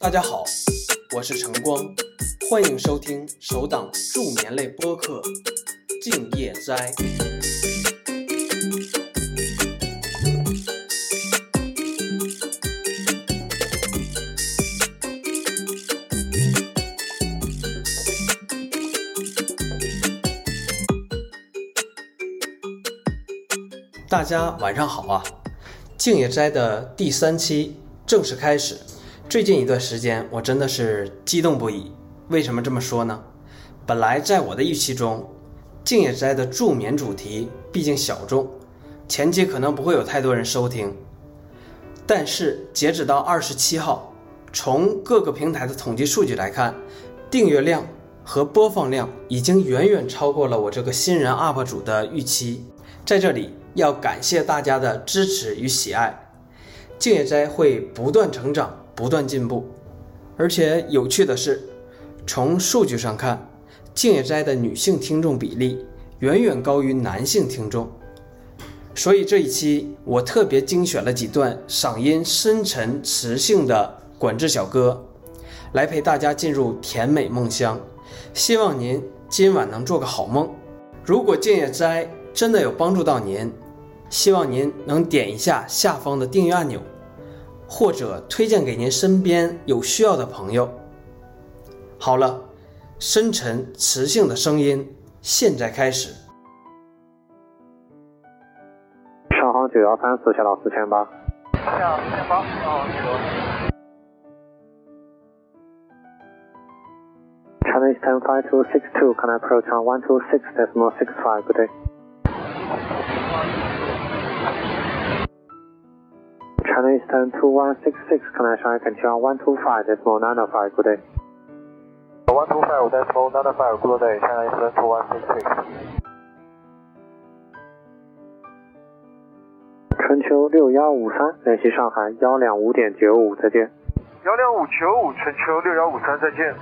大家好，我是晨光，欢迎收听首档助眠类播客《静夜斋》。大家晚上好啊！静夜斋的第三期正式开始。最近一段时间，我真的是激动不已。为什么这么说呢？本来在我的预期中，静夜斋的助眠主题毕竟小众，前期可能不会有太多人收听。但是截止到二十七号，从各个平台的统计数据来看，订阅量和播放量已经远远超过了我这个新人 UP 主的预期。在这里。要感谢大家的支持与喜爱，静夜斋会不断成长、不断进步。而且有趣的是，从数据上看，静夜斋的女性听众比例远远高于男性听众。所以这一期我特别精选了几段嗓音深沉、磁性的管制小歌，来陪大家进入甜美梦乡。希望您今晚能做个好梦。如果静夜斋真的有帮助到您，希望您能点一下下方的订阅按钮，或者推荐给您身边有需要的朋友。好了，深沉磁性的声音，现在开始。上航九幺三四下到四千八。下四千八，上航几多？Chinese ten five two six two, can I approach on one two six decimal six five? Good day. China Eastern 2166, connection I can tell 125 decimal 95, good day. 125 decimal 95, good day, China Eastern 2166. 春秋六幺五三，联系上海幺两五点九五，再见。幺两五九五，春秋六幺五三，再见。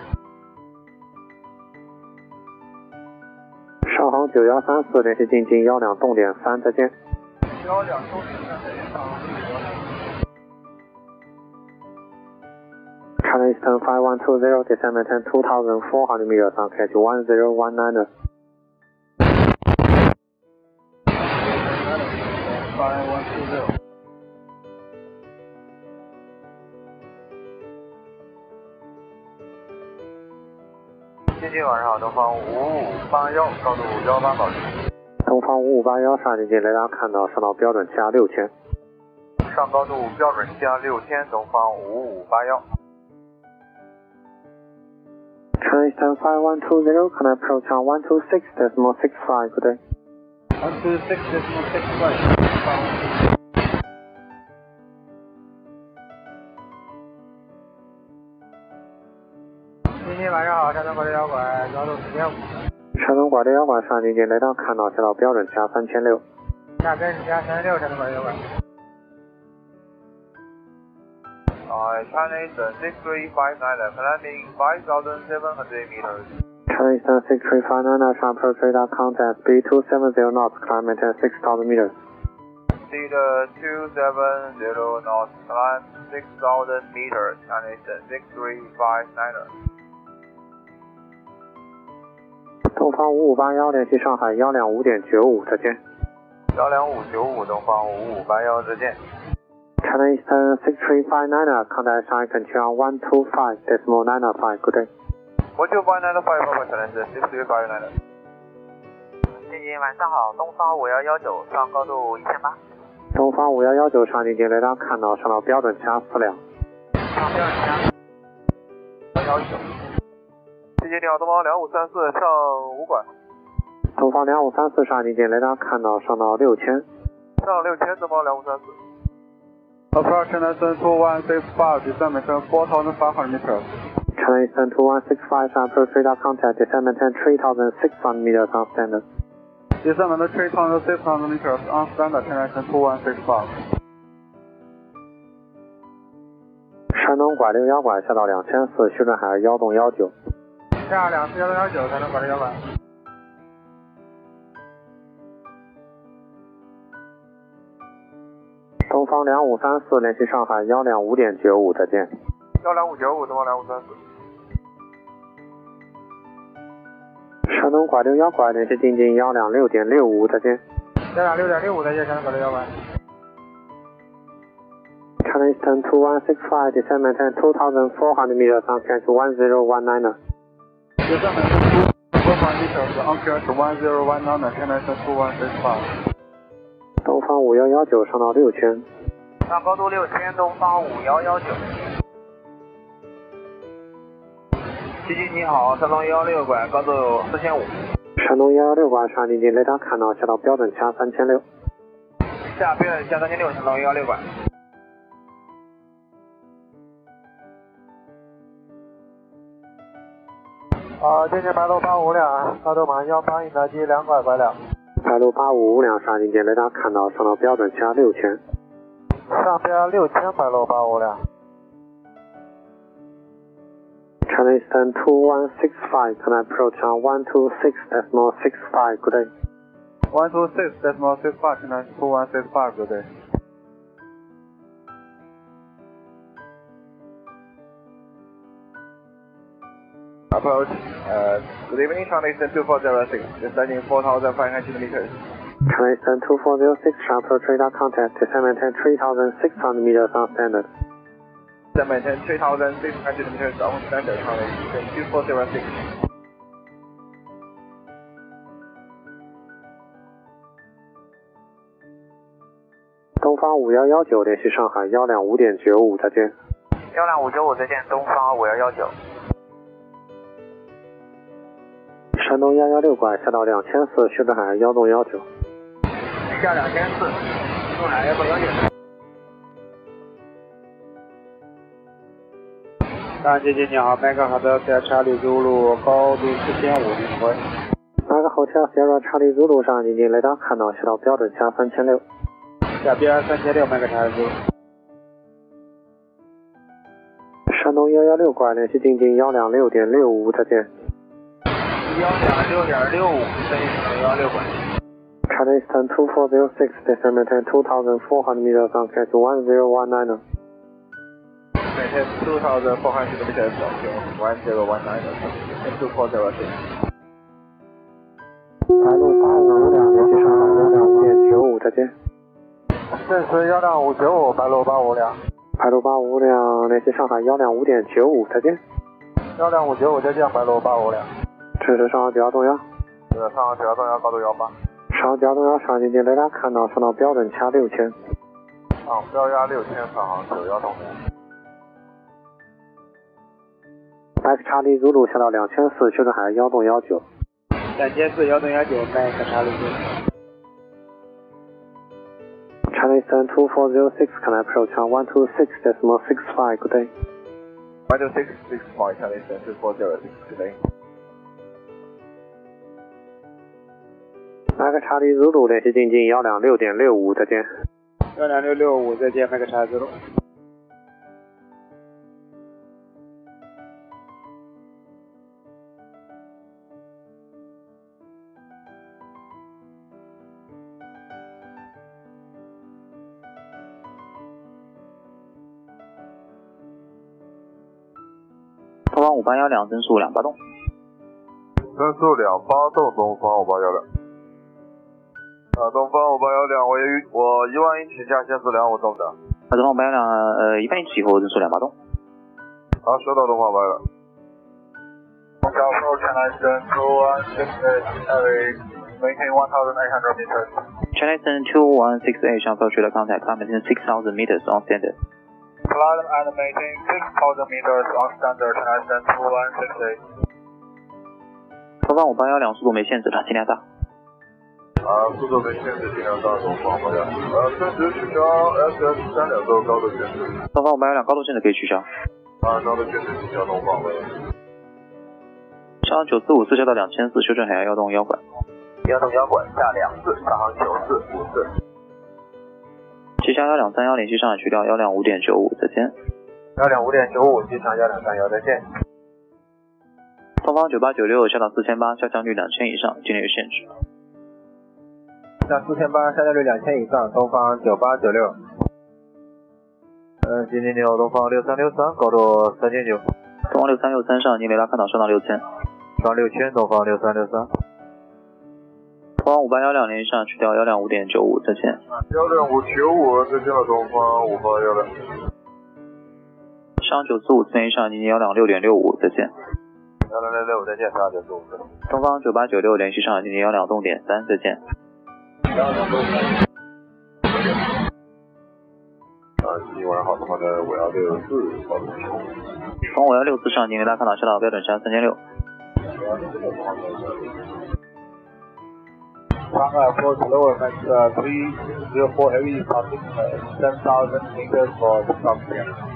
上航九幺三四，联系进京幺两动点三，再见。幺两动点三，再见，China Eastern 5120, descend maintain 2400 meters on catch 1019. 今天晚上东方五五八幺，高度幺八保持。东方五五八幺上进近雷达看到上到标准加六千。上高度标准加六千，东方五五八幺。China Eastern 5120, can I approach on 126 decimal 65, good day. 126 decimal 65. 今天晚上好，山东管六幺拐，高度四点五。山东拐六幺拐上进近雷达看到下到标准加三千六。下边是加三千六，山东管六幺拐。My Chinese six three five nine, climbing five thousand seven hundred meters. Chinese six three five nine, aircraft radar contact B two seven zero knots climb, maintain six thousand meters. See the two seven zero knots climb six thousand meters. Chinese six three five nine. 东方五五八幺，联系上海幺两五点九五，再见。幺两五九五，东方五五八幺，再见。China Eastern 6359, contact Shanghai control 125 decimal 95, good day. 12595, Papa China Eastern 6359. 静静晚上好，东方五幺幺九上高度一千八。东方五幺幺九上进近雷达看到上到标准加四两。上标准加。幺九。谢谢你好，东方两五三四上五管。东方两五三四上进近雷达看到上到六千。上六千，东方两五三四。Approach China Eastern 2165, descend maintain 4,500 meters. China Eastern 2165, sharp approach radar contact, descend maintain 3,600 meters on standard. Descend maintain 3,600 meters on standard, China Eastern 2165. 山东拐六幺拐下到两千四，修正海幺洞幺九。下两四幺洞幺九，山东拐六幺拐。东方两五三四联系上海幺两五点九五，再见。幺两五九五，东方两五三四。山东拐六幺拐，联系进近幺两六点六五，再见。幺两六点六五，再见，山东拐六幺拐。China Eastern 2165, descend maintain 2400 meters on clearance 1019. descend maintain 2400 meters on clearance 1019, China Eastern 2165. 东方五幺幺九上到六圈。上高度六千，东方五幺幺九。基金你好，山东幺六拐，高度四千五。山东幺幺六拐上进近雷达看到，下到标准掐三千六。下标准掐三千六，山东幺幺六拐。啊，进近白鹭八五两，高度马幺八，应答机两拐拐两。白鹭八五五两上进近雷达看到，上到标准掐六千。上标六千，白鹭八五两。 China Eastern 2165, can I approach on 126.65, good day. 126 decimal 65, China 2165, good day. Approach. Uh, good evening, China Eastern 2406, descending 4,500 meters. China Eastern 2406, shall approach radar contact, descend maintain 3,600 meters on standard. Descend maintain 3,600 meters on standard, China Eastern 2406. 东方五幺幺九联系上海幺两五点九五，再见。幺两五九五，再见，东方五幺幺九。山东幺幺六拐下到两千四，修正海幺洞幺九。下两千四，东海幺洞幺九。上接近你好，麦克好的，在查理走路高度四千五，领回。那个 Hotel Sierra Charlie Zulu 上进近雷达看到，下到标准掐三千六。下边三千六，麦克查理走。山东幺幺六拐联系定金幺两六点六五，再见。幺两六点六五，深圳幺六拐。China Eastern 2406, descend maintain 2,400 meters on clearance 1019. Maintain 2,400 meters on 1019, 2406. 白鹭八五五两联系上海幺两五点九五，再见。证实幺两五九五，白鹭八五两。白鹭八五五两联系上海幺两五点九五，再见。幺两五九五，再见，白鹭八五两。这是上海九幺洞幺。这个上海九幺洞幺高度幺八。上海九幺上进近雷达看到，上到标准掐六千。上标压六千，上航九幺洞。X 查理 Zulu 下到两千四，修正海幺洞幺九。两千四幺洞幺九，麦克查理走。China Eastern 2406, can I approach on 126.65, good day. One two six six five, China Eastern two four zero six today. 那个查理 Zulu 联系进近幺两六点六五，再见。幺两六六五，再见，麦克查理走。东方五八幺两，增速两八洞。增速两八洞，东方五八幺两。啊，东方五八幺两，我一我一万一起下限速两五洞的。啊，东方五八幺两，呃，一半英尺以后增速两八洞。好，收到东方五八幺两。Approach China Eastern two one six eight, heavy, maintain one thousand eight hundred meters. China Eastern two one six eight 上标取了 contact, climb six thousand meters on standard. Climb and maintain six thousand meters on standard China Eastern two one six eight. 东方五八幺两，速度没限制了，尽量大。啊，速度的限制，尽量大，东方五八幺两。呃，暂时取消 SS 三两周高度限制。东方五八幺两，高度限制可以取消。啊，高度限制取消，东方五八幺两。上航九四五四下到两千四，修正海洋幺洞幺拐。幺洞幺拐下两次，上航九四五四。机下幺两三幺联系上海去掉幺两五点九五，再见。幺两五点九五，机场幺两三幺，再见。东方九八九六下到四千八，下降率两千以上，今天有限制。下四千八，下降率两千以上，东方九八九六。嗯，今天你好，东方六三六三，高度三千九。东方六三六三上尼雷拉看到上到六千。上六千，东方六三六三。东方五八幺两联系上去掉幺两五点九五，再见。幺两五九五，再见了，东方五八幺两。上九四五联系上经幺两六点六五，再见。幺两六六，再见，上九四五。东方九八九六联系上经幺两动点三，再见。幺两动点。啊，今天晚上好，东方的五幺六四，高度。东五幺六四上经雷达看到下到标准下三千六。Shanghai approach lower max uh, 304 heavy passing uh, 10,000 meters for stop here.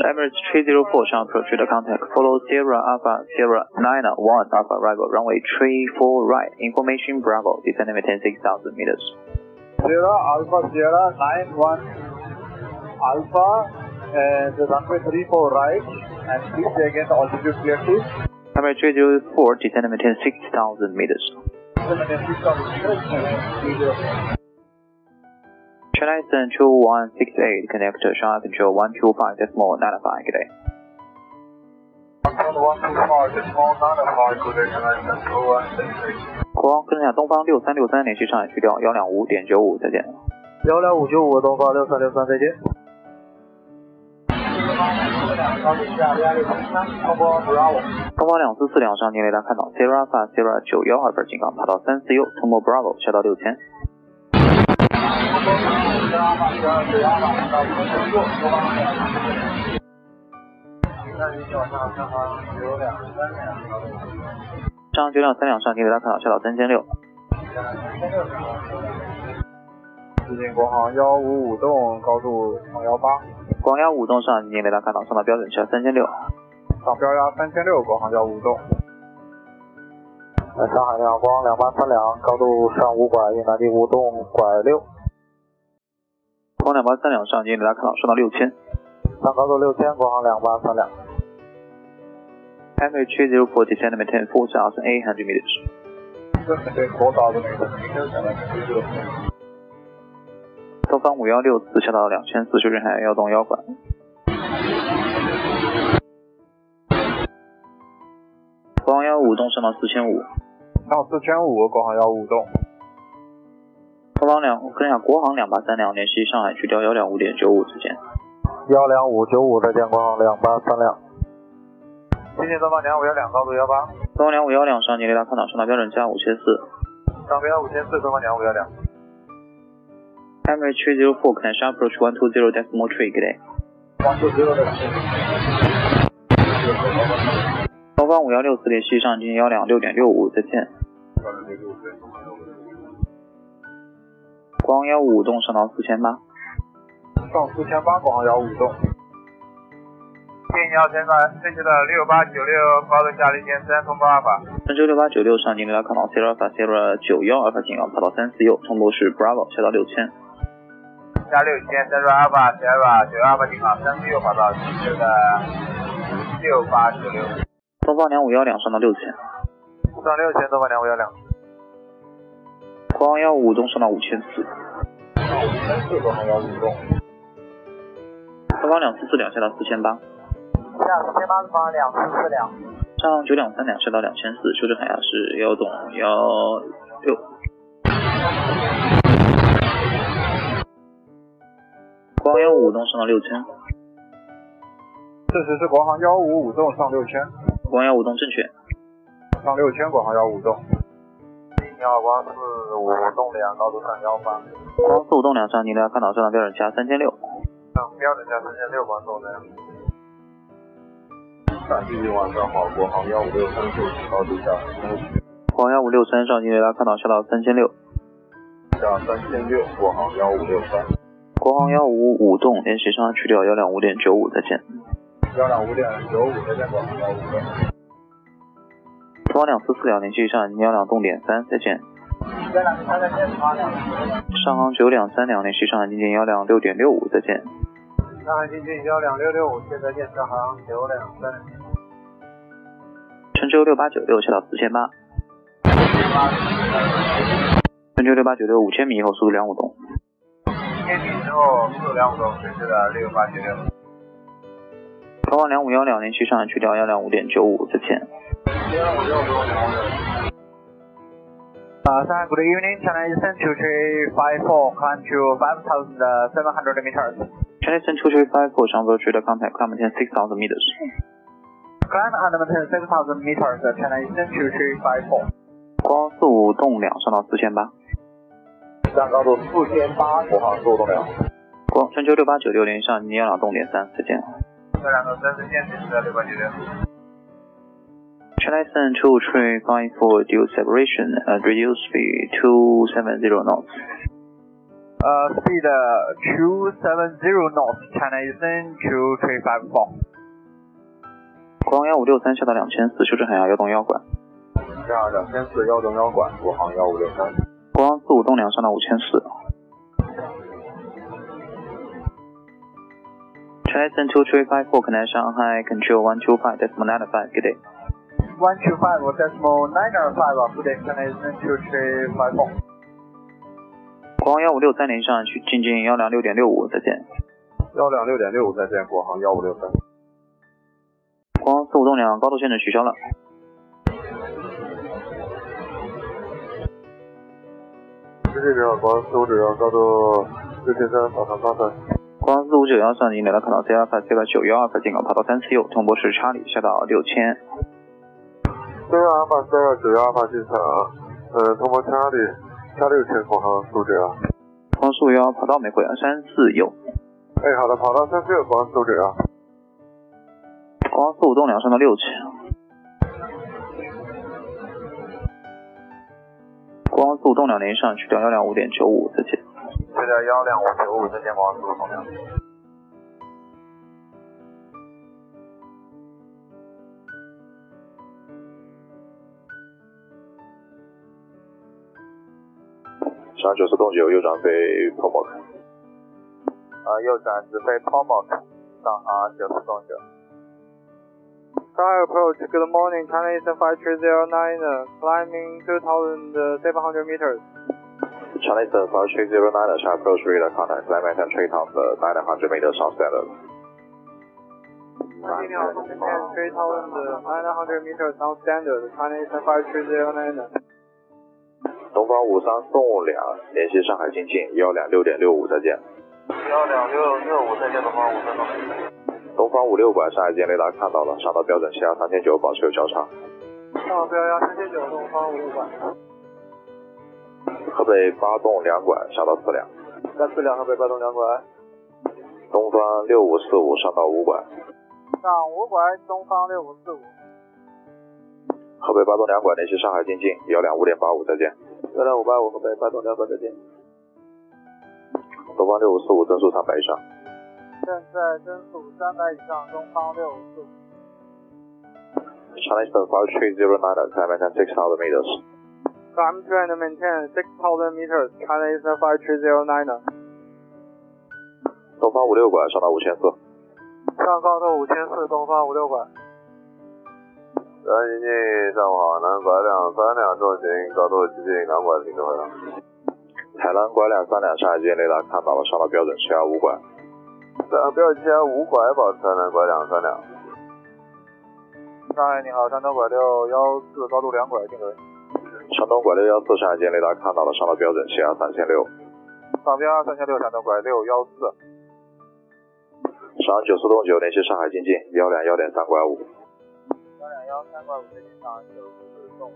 Emirates 304上 approach the contact. Follow Sierra Alpha Sierra 9 1 Alpha arrival runway 34 right. Information Bravo descending within 6,000 meters. Sierra Alpha Sierra 91 Alpha and the runway 34 right and please say again the altitude clear please. Emirates 304 descending within 6,000 meters. China Eastern 2168 connect to Shanghai Control 125 decimal 95 good day. 国航跟下东方六三六三联系上海去掉幺两五点九五，再见。幺两五九五，东方六三六三，再见。东方两四四两上您雷达看到 Sierra Alpha Sierra 九幺二分金刚，爬到三四 U，通过 Bravo 下到六千。上九两三两上给大家看到下到三千六。最近国航幺五五栋，高度上幺八。广幺五栋上您给大家看到上到标准下三千六。上标压三千六，国航幺五栋。呃，上海两光两八三两，高度上五拐，应南地五栋拐六。广两八三两上经雷达看到上到六千。上高度六千，国航两八三两。Emirates 304 descend maintain 4,800 meters. Maintain 4,000 meters. 东方五幺六四下到两千四，修正海要动腰拐。国航幺五栋上到四千五。上四千五，国航幺五栋。东方两跟下国航两八三两联系上海去调幺两五点九五之间。幺两五九五再见，国航两八三两。今天东方两五幺两，高度幺八。东方两五幺两上你雷达看到上到标准加五千四。上标五千四，东方两五幺两。Emirates 304 can sharp approach 120 decimal three good day. 东方五幺六四联系上经幺两六点六五，再见。国航幺五栋上到四千八。上四千八，光幺五栋。建议要先到飞机的六八九六，高度下离线三，通过阿法。郑州六八九六上经雷达看到 Sierra Alpha Sierra 九幺阿法警告，跑到三四 U，通过是 Bravo 下到六千。加六千，Sierra Alpha Sierra 九阿法警告，三四 U 跑到郑州的六八九六。东方两五幺两上到六千。上六千，东方两五幺两。国航幺五栋上到五千四。上五千四，国航幺五栋。东方两四四两下到四千八。下四千八，东方两四四两。上九两三两下到两千四，修正海压是幺栋幺六。国航幺五五栋上到六千。这时是国航幺五五栋上六千。国航幺五栋正确。上六千，国航幺五栋。你好，光四五栋两，高度上幺八。光四五栋两上，您的看到上到标准加三千六。上标准加三千六，光四五栋两。上今天晚上好，国航幺五六三九，高度下三十。国航幺五六三上经雷达看到下到三千六。下三千六，国航幺五六三。国航幺五五栋联系上去掉幺两五点九五，再见。幺两五点九五，再见，国航幺五六。东方两四四两联系上幺两动点三，再见。幺两三再见，东方两。上航九两三两联系上海经济幺两六点六五，再见。上海经济幺两六六五，现在见上行九两三。春秋六八九六下到四千八。春秋六八九六五千米以后速度两五栋。千米之后速度两五度，飞至的六八九六。东方两五幺两，联系上海去掉幺两五点九五，再见。幺五六五两五。Uh, Shanghai, good evening. China Eastern 2354, climb to 5,700 meters. China Eastern 2354, 上飞区的 contact, climb maintain 6,000 meters. Climb and maintain 6,000 meters, China Eastern 2354. 光四五栋两，上到四千八。上高度四千八，国航四五栋两。光春秋六八九六，零上幺两动点三，再见。这两个三四线飞至的六八九六。China Eastern 2354, due separation, and reduce speed 270 knots. Uh, speed uh, 270 knots, China Eastern 2354. 光幺五六三下到两千四，修正海峡幺洞幺拐。下两千四幺零幺拐，国航幺五六三。光四五栋两上到五千四。China Eastern 2354, connect Shanghai, control 125 decimal 95, good day. 125 decimal 905, good day, China Eastern 2354. 光幺五六三零上去进近幺两六点六五，再见。幺两六点六五再见，国航幺五六三。光四五栋两高度限制取消了。四五九幺高度六千三，导航高分。光四五九幺上看到 C 二八 C 八九幺二八进港跑道三次右，通波是查理下到六千。对阿尔法四二九幺阿尔法进场，呃，通过查理加六千国航四五九幺。光四五幺跑道没回啊，三四右。哎，好的，跑到三四九光四五九幺。光速五栋两上到六千。光四五栋两连上去掉幺两五点九五，再见。去掉幺两五九五，再见光四五栋两。上九四栋九，右转飞 Pomok。呃，右转直飞 Pomok，上航九四栋九。Sky approach, good morning, China Eastern 5309, climbing 2,700 meters. China Eastern 5309, Shanghai approach radar contact, climb maintain 3,900 meters on standard. 你好，东边3,900 meters on standard, China Eastern 5309. 东方五三送两，联系上海进近幺两六点六五，再见。幺两六六五，再见东方五三送两。东方五六拐上海间雷达看到了，上到标准气压三千九，保持有交叉。上标压三千九，东方五六拐。河北八栋两拐上到四两。三四两河北八栋两拐。东方六五四五上到五拐。上五拐，东方六五四五。河北八栋两拐联系上海进近幺两五点八五，再见。幺两五八五和北八栋两百再见。东方六五四五增速三百以上。现在增速三百以上，东方六五四五。China Eastern 5309, climb maintain 6,000 meters. Climb to and maintain 6,000 meters, China Eastern 5309. 东方五六拐上到五千四。上高度五千四，东方五六拐。南京进上午好，南拐两三两重型，高度接近两拐行车回廊。海南拐两三两上海间雷达看到了，上到标准气压五拐。上标气压五拐，保持南拐两三两。上海你好，山东拐六幺四，高度两拐定位。山东拐六幺四上海间雷达看到了，上到标准气压三千六。上标三千六，山东拐六幺四。上九四栋九联系上海进近幺两幺点三拐五。幺两幺三拐五，接近上九四栋。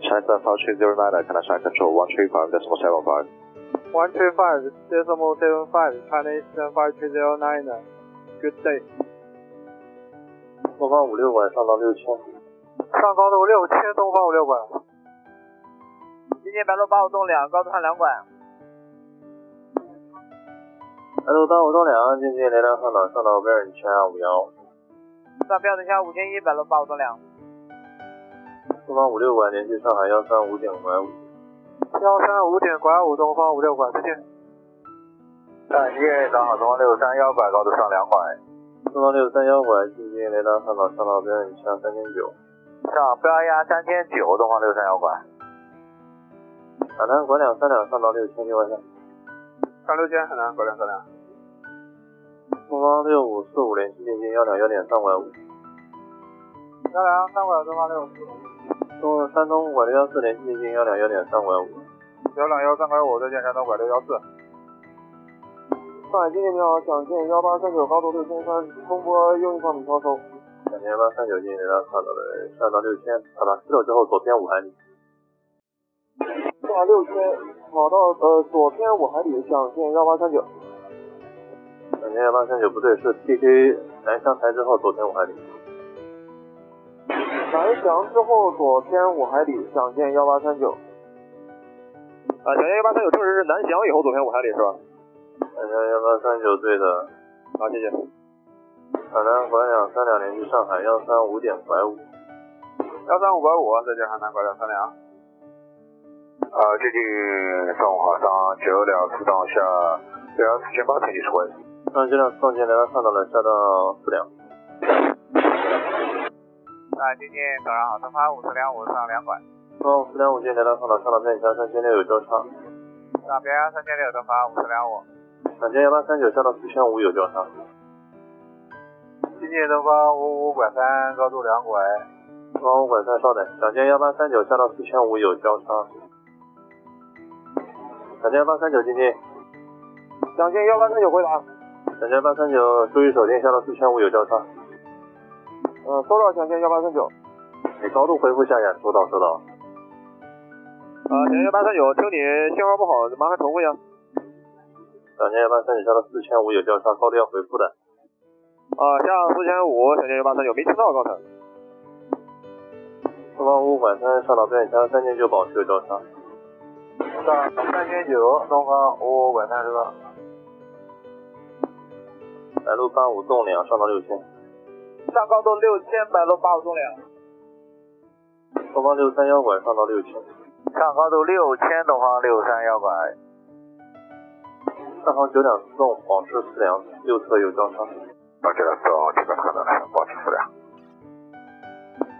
China Eastern 5309, can I try control 135 decimal seven five? One three five decimal seven five, China Eastern five three zero nine. Good day. 东方五六拐上到六千。上高度六千，东方五六拐。今天白鹭八五栋两，高度上两拐。白鹭八五栋两，进近雷达看到，上到标准气压五幺。上标准下五千一百楼八五栋两。东方五六拐联系上海幺三五点拐五。幺三五点拐五，东方五六拐，再见。感谢早好，东方六三幺拐，高度上两拐。东方六三幺拐，进近雷达看到，上到标压三千九。上标压三千九，东方六三幺拐。海南拐两三两上到六千六万三。上六千，海南拐两三两。东方六五四五联系进近幺两幺点三拐五。幺两三拐东方六五四五。东山东拐六幺四联系进近幺两幺点三拐五。幺两幺三拐五，再见山东拐六幺四。上海经济你好，想见幺八三九高度六千三，风波右一方米超收。想见幺八三九经雷达看到的下到六千，到达十六之后左偏五海里。下六千，跑到呃左偏五海里，想见幺八三九。想见幺八三九不对，是 TK 南翔台之后左偏五海里。南翔之后左偏五海里，想见幺八三九。啊，想见幺八三九证实是南翔以后左偏五海里是吧？南翔幺八三九对的。好，谢谢。海南拐两三两连续上海幺三五点拐五。幺三五拐五，再见海南拐两三两。啊，接近上午好，上九两四档下六幺四千八乘以十位。上九两四档进雷达看到了，下到四两。啊，接近早上好，东方五四两五上两拐。东方五四两五进雷达看到，上到偏下三千六有交叉。上边三千六，东方五四两五。想见幺八三九下到四千五有交叉。接近东方五五拐三高度两拐。东方五拐三稍等，想见幺八三九下到四千五有交叉。想见幺八三九进近。想见幺八三九回答。想见幺八三九注意手电下到四千五有交叉。嗯，收到，想见幺八三九。你高度回复下眼，收到收到。啊，想见幺八三九，听你信号不好，麻烦重复一下。想见幺八三九下到四千五有交叉，高度要回复的。啊，下四千五，想见幺八三九，没听到刚才。东方五五拐三上到边下三千九保持有交叉。上三千九，东方五五拐三是吧？白鹭八五纵两上到六千。上高度六千，白鹭八五纵两。东方六三幺拐上到六千。上高度六千，东方六三幺拐。上方九两自动保持四两，右侧有交叉。上九两自动这个可能保持四两。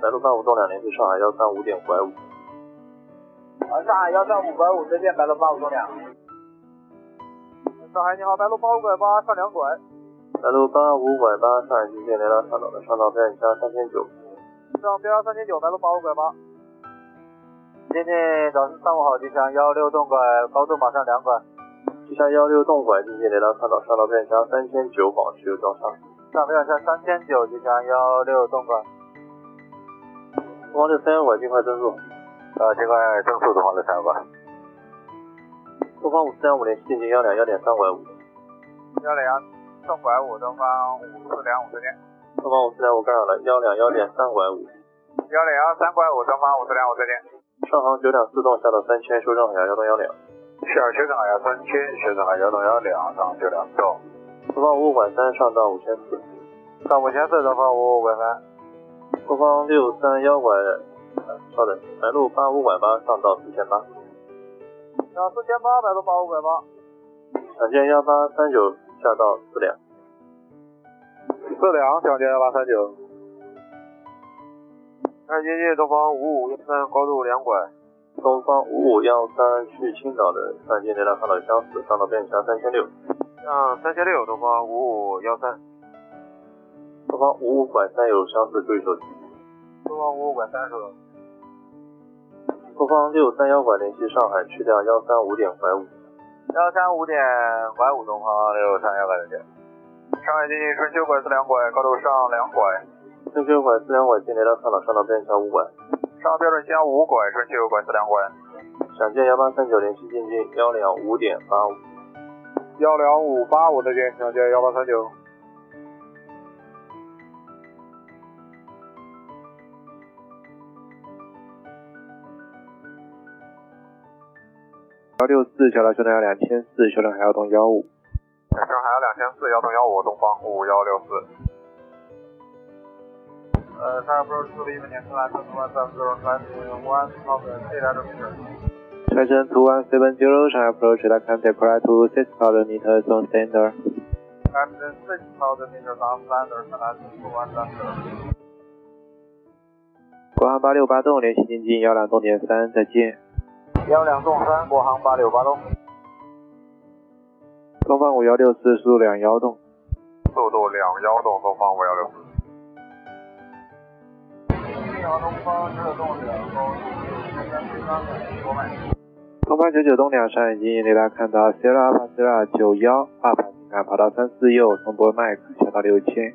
白鹭八五纵两联系上海幺三五点拐五。啊，上海幺三五拐五，再见，白鹭八五纵两。上海你好，白鹭八五拐八上两拐。白鹭八五拐八上海经济雷达上岛的，上到边加三千九。上边三千九，白鹭八五拐八。今天早上上午好，吉祥幺六动拐，高度马上两拐。吉祥幺六动拐经济雷达上岛，上到边加三千九，保持有交叉。上标下三千九，吉祥幺六动拐。东方六三幺拐尽快增速。啊，尽快增速，东方六三幺拐。东方五四两五联系进近幺两幺点三拐五。幺两动拐五，东方五四两五再见。东方五四两五干扰了，幺两幺点三拐五。幺两三拐五，东方五四两五再见。上行九两自动下到三千，修正好幺东幺两。下修正好幺三千，修正好幺东幺两，上九两自动。东方五五拐三上到五千四。上五千四，东方五五拐三。东方六三幺拐，稍等，白鹭八五拐八上到四千八。上四千八，白鹭八五拐八。想见幺八三九下到四两。四两，想见幺八三九。看接近东方五五幺三，高度两拐。东方五五幺三去青岛的上近雷达看到相似，上到边峡三千六。上三千六，东方五五幺三。东方五五拐三有相似，注意手机。东方五五拐三是吧？东方六三幺拐联系上海，去掉幺三五点拐五。幺三五点拐五，东方六三幺拐再见。上海经济春秋拐四两拐，高度上两拐。春秋拐四两拐进雷达看到，上到边桥五拐。上标准线五拐，春秋拐四两拐。想见幺八三九联系进近幺两五点八五。幺两五八五再见，想见幺八三九。幺六四，小到修正海两千四，修正海幺东幺五。上海幺两千四，幺东幺五，东方五幺六四。呃，上海 approach to the evening flight one seven zero flight one thousand eight hundred meters. Station two one seven zero, Shanghai approach the contact flight to six thousand meters on standard. Captain six thousand meters on standard, flight two one seven zero. 国航八六八栋，联系进近幺两栋点三，再见。幺两栋三，国航八六八栋。东方五幺六四，速度两幺栋。速度两幺洞，东方五幺六四。东方九九栋两，高度三三三三多迈。东方九九东两上已经雷达看到 Sierra Alpha Sierra 九幺，阿法进港跑道三四右，从博麦克下到六千。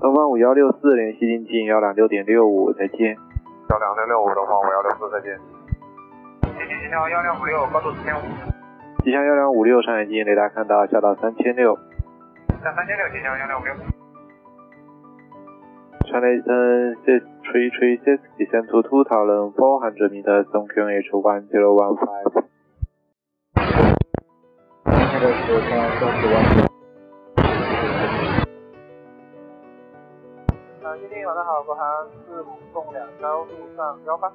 东方五幺六四联系临近幺两六点六五，再见。幺两六六五，东方五幺六四，再见。吉祥幺两五六，高度四千五。吉祥幺两五六，上眼镜雷达看到下到三千六。下三千六，吉祥幺两五六。传来嗯，six three three six 里数 one zero one five。晚上好，国航四五栋两，高路上幺八，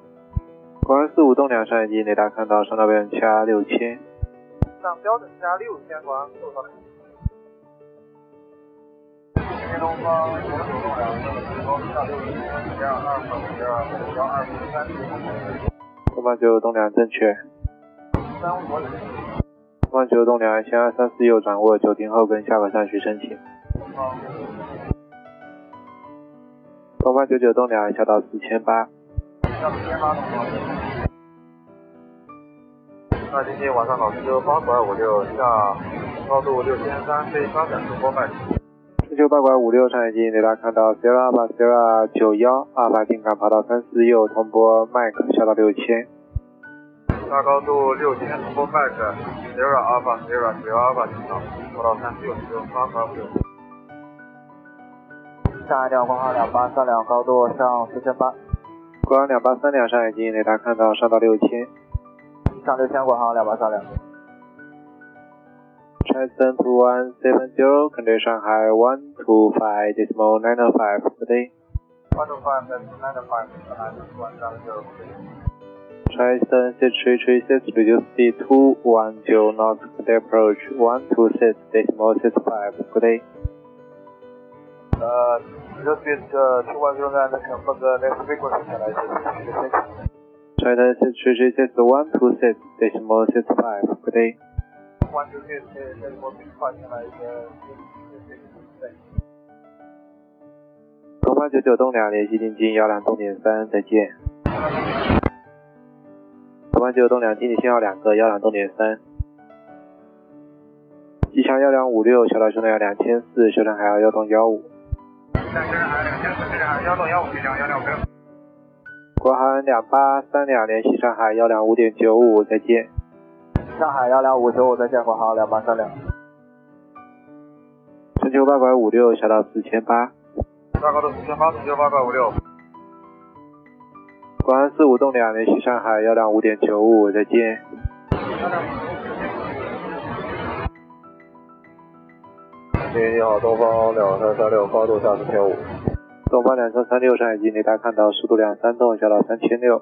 国航四五栋两上已经雷达看到上到标准掐六千。上标准加六千，国航四五栋两。今天东方九九栋两，高度上六千，零二二八零二幺二五三东方九九栋两正确。三五五零。东方九九栋梁向三四右转握九停后跟下个上去申请。东方九九栋梁下到四千八。那今天晚上老师就八拐五六下高度六千三，飞发展中波麦克。深秋八拐五六上已经雷达看到 Sierra Alpha Sierra 九幺，阿法定港爬到三四右，通波麦克下到六千。大高度六千，通波麦克，Sierra Alpha Sierra 九幺 Alpha 进港，跑道三四右，八拐五六。上海两国航两八三两，高度上四千八。国航两八三两上已经雷达看到上到六千。上六千，国航两八三两。Transcend to one seven zero, condition high one two five decimal nine five per day. One two five seven nine five nine one seven zero. Transcend six three three six, reduce speed two one zero knots, approach one two six decimal six five per day. 呃，这是呃，十万九千，负责那个飞机公司来着。China said, China said one two six，是什么？said five，不对。东方九九东两，联系定金，幺两东点三，再见。东方九九东两，定金先要两个，幺两东点三。吉祥幺两五六，小老兄弟两千四，小老还要幺东幺五。国航两八三两联系上海幺两五点九五，再见。上海幺两五九五，再见，国航两八三两。春秋八拐五六，小到四千八。大高度四千八，春秋八拐五六。国航四五栋两联系上海幺两五点九五，再见。你好，东方两三三六，高度下四千五。东方两三三六上已经雷达看到速度两三栋，下到三千六。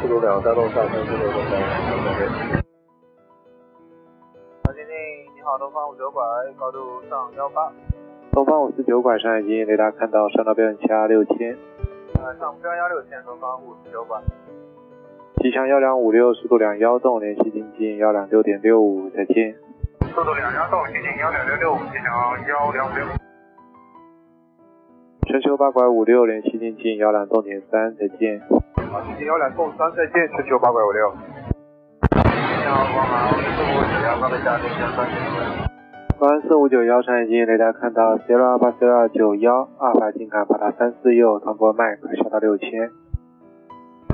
速度两三栋下三千六，东方三千六。小金定，你好，东方五九拐，高度上幺八。东方五四九拐上已经雷达看到上到标准掐六千。呃，上标幺六千，东方五四九拐。机枪幺两五六，速度两幺洞，联系进近幺两六点六五，再见。速度两幺洞，接近幺两六六五，机枪幺两五六。深秋八拐五六，联系进近幺两洞点三，再见。好，进近幺两洞三，再见，深秋八拐五六。你好，国航四五九幺，高度下六千三。国航四五九幺上已经雷达看到 Sierra Alpha Sierra 九幺，阿法进港跑道三四右，通波麦克下到六千。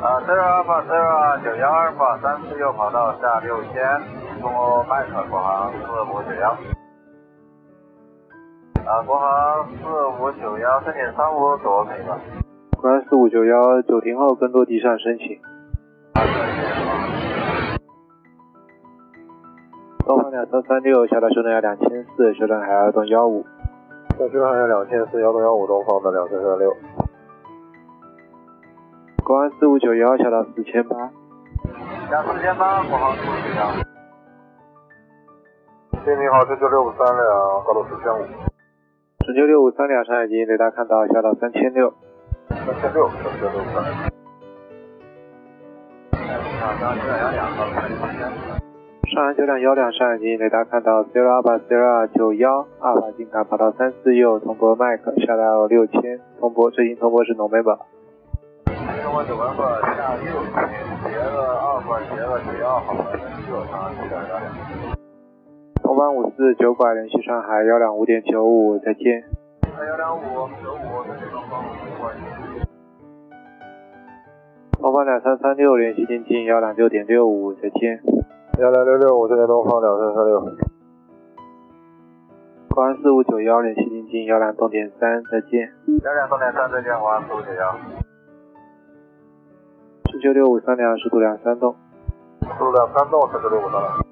啊，Sierra Alpha Sierra 九幺二八三四右跑道下六千，通过麦克国航四五九幺。啊，国航四五九幺三点三五左可以吧？国航四五九幺九停后跟落地上申请。东方两三三六，小岛修正要两千四，修正海二洞幺五。小区航线两千四幺洞幺五，东方的两三三六。国安四五九幺，下到四千八。下四千八，国航四五九幺。天你好，这九六五三两，高度四千五。深深九六五三两上海机，雷达看到下到三千六。三千六，深九六三。上海九两幺两上海机，雷达看到 zero alpha zero 九幺，阿尔法进港跑道三四右，通波麦克下到六千，通波最近通波是 November。中国九万八下六二八斜个只要好，两幺两。东方五四九拐联系上海幺两五点九五，再见。幺两五九五，这是东方五关系。东方两三三六联系天津幺两六点六五，再见。幺两六六五，这边东方两三三六。国安四五九幺联系天津幺两东点三，再见。幺两东点三，再见，国安四五九幺。九六五三两，十度两三栋。十度两三栋，深九六五三两。